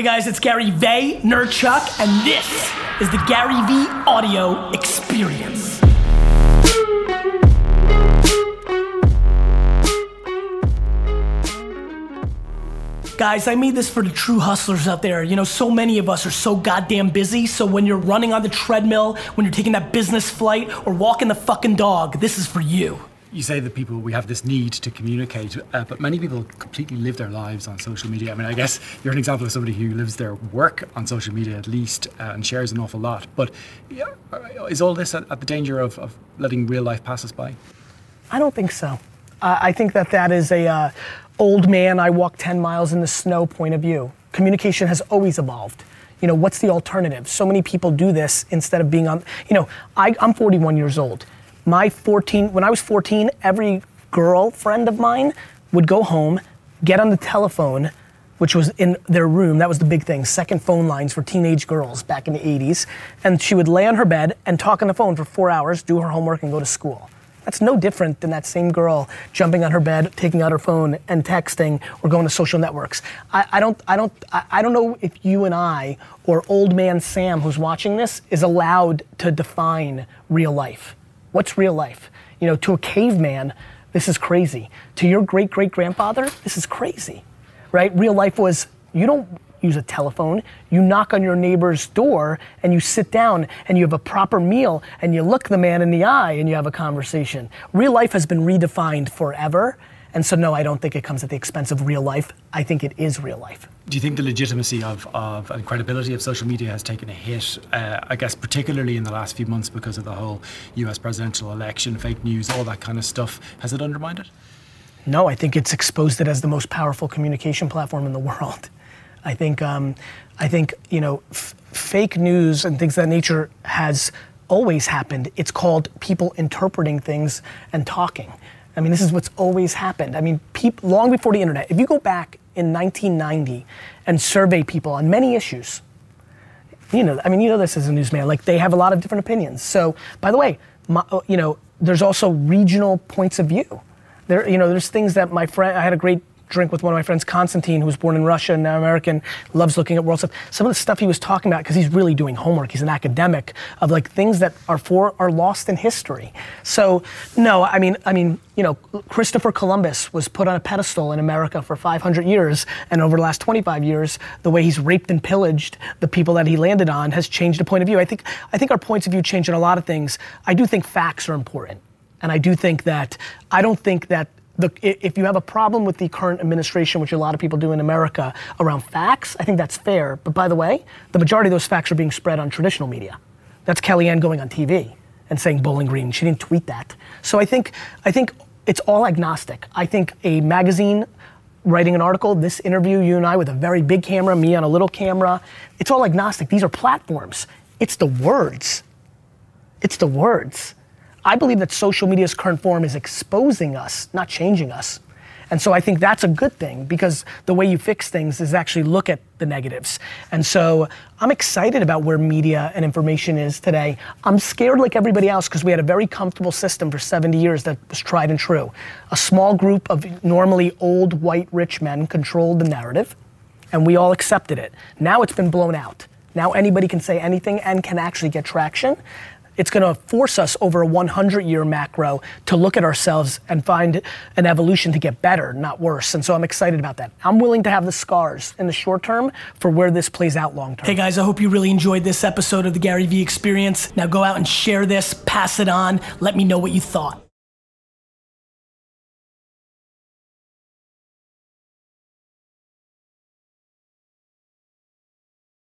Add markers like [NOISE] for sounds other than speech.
Hey guys, it's Gary Vaynerchuk, and this is the Gary Vee Audio Experience. Guys, I made this for the true hustlers out there. You know, so many of us are so goddamn busy, so when you're running on the treadmill, when you're taking that business flight, or walking the fucking dog, this is for you. You say that people, we have this need to communicate, uh, but many people completely live their lives on social media. I mean, I guess you're an example of somebody who lives their work on social media at least uh, and shares an awful lot. But yeah, is all this at, at the danger of, of, letting real life pass us by? I don't think so. I think that that is a uh, old man, I walk 10 miles in the snow point of view. Communication has always evolved. You know, what's the alternative? So many people do this instead of being on, you know, I, I'm 41 years old. My 14, when I was 14, every girlfriend of mine would go home, get on the telephone, which was in their room. That was the big thing. Second phone lines for teenage girls back in the 80s. And she would lay on her bed and talk on the phone for four hours, do her homework, and go to school. That's no different than that same girl jumping on her bed, taking out her phone and texting or going to social networks. I, I don't, I, don't, I, I don't know if you and I or old man Sam who's watching this is allowed to define real life. What's real life? You know, to a caveman, this is crazy. To your great great grandfather, this is crazy, right? Real life was you don't use a telephone. You knock on your neighbor's door and you sit down and you have a proper meal and you look the man in the eye and you have a conversation. Real life has been redefined forever. And so, no, I don't think it comes at the expense of real life. I think it is real life. Do you think the legitimacy of, of and credibility of social media has taken a hit, uh, I guess, particularly in the last few months because of the whole US presidential election, fake news, all that kind of stuff? Has it undermined it? No, I think it's exposed it as the most powerful communication platform in the [LAUGHS] world. I think, um, I think you know, f- fake news and things of that nature has always happened. It's called people interpreting things and talking. I mean, this is what's always happened. I mean, peop- long before the internet, if you go back in 1990 and survey people on many issues, you know, I mean, you know this as a newsman, like they have a lot of different opinions. So, by the way, my, you know, there's also regional points of view. There, you know, there's things that my friend, I had a great drink with one of my friends, Constantine, who was born in Russia and now American, loves looking at world stuff. Some of the stuff he was talking about, because he's really doing homework, he's an academic, of like things that are for are lost in history. So no, I mean, I mean, you know, Christopher Columbus was put on a pedestal in America for 500 years, and over the last 25 years, the way he's raped and pillaged the people that he landed on has changed the point of view. I think, I think our points of view change on a lot of things. I do think facts are important. And I do think that, I don't think that the, if you have a problem with the current administration, which a lot of people do in America, around facts, I think that's fair. But by the way, the majority of those facts are being spread on traditional media. That's Kellyanne going on TV and saying Bowling Green. She didn't tweet that. So I think, I think it's all agnostic. I think a magazine writing an article, this interview, you and I with a very big camera, me on a little camera, it's all agnostic. These are platforms. It's the words. It's the words. I believe that social media's current form is exposing us, not changing us. And so I think that's a good thing because the way you fix things is actually look at the negatives. And so I'm excited about where media and information is today. I'm scared like everybody else because we had a very comfortable system for 70 years that was tried and true. A small group of normally old white rich men controlled the narrative and we all accepted it. Now it's been blown out. Now anybody can say anything and can actually get traction it's going to force us over a 100 year macro to look at ourselves and find an evolution to get better, not worse. And so I'm excited about that. I'm willing to have the scars in the short term for where this plays out long term. Hey guys, I hope you really enjoyed this episode of the Gary Vee experience. Now go out and share this, pass it on, let me know what you thought.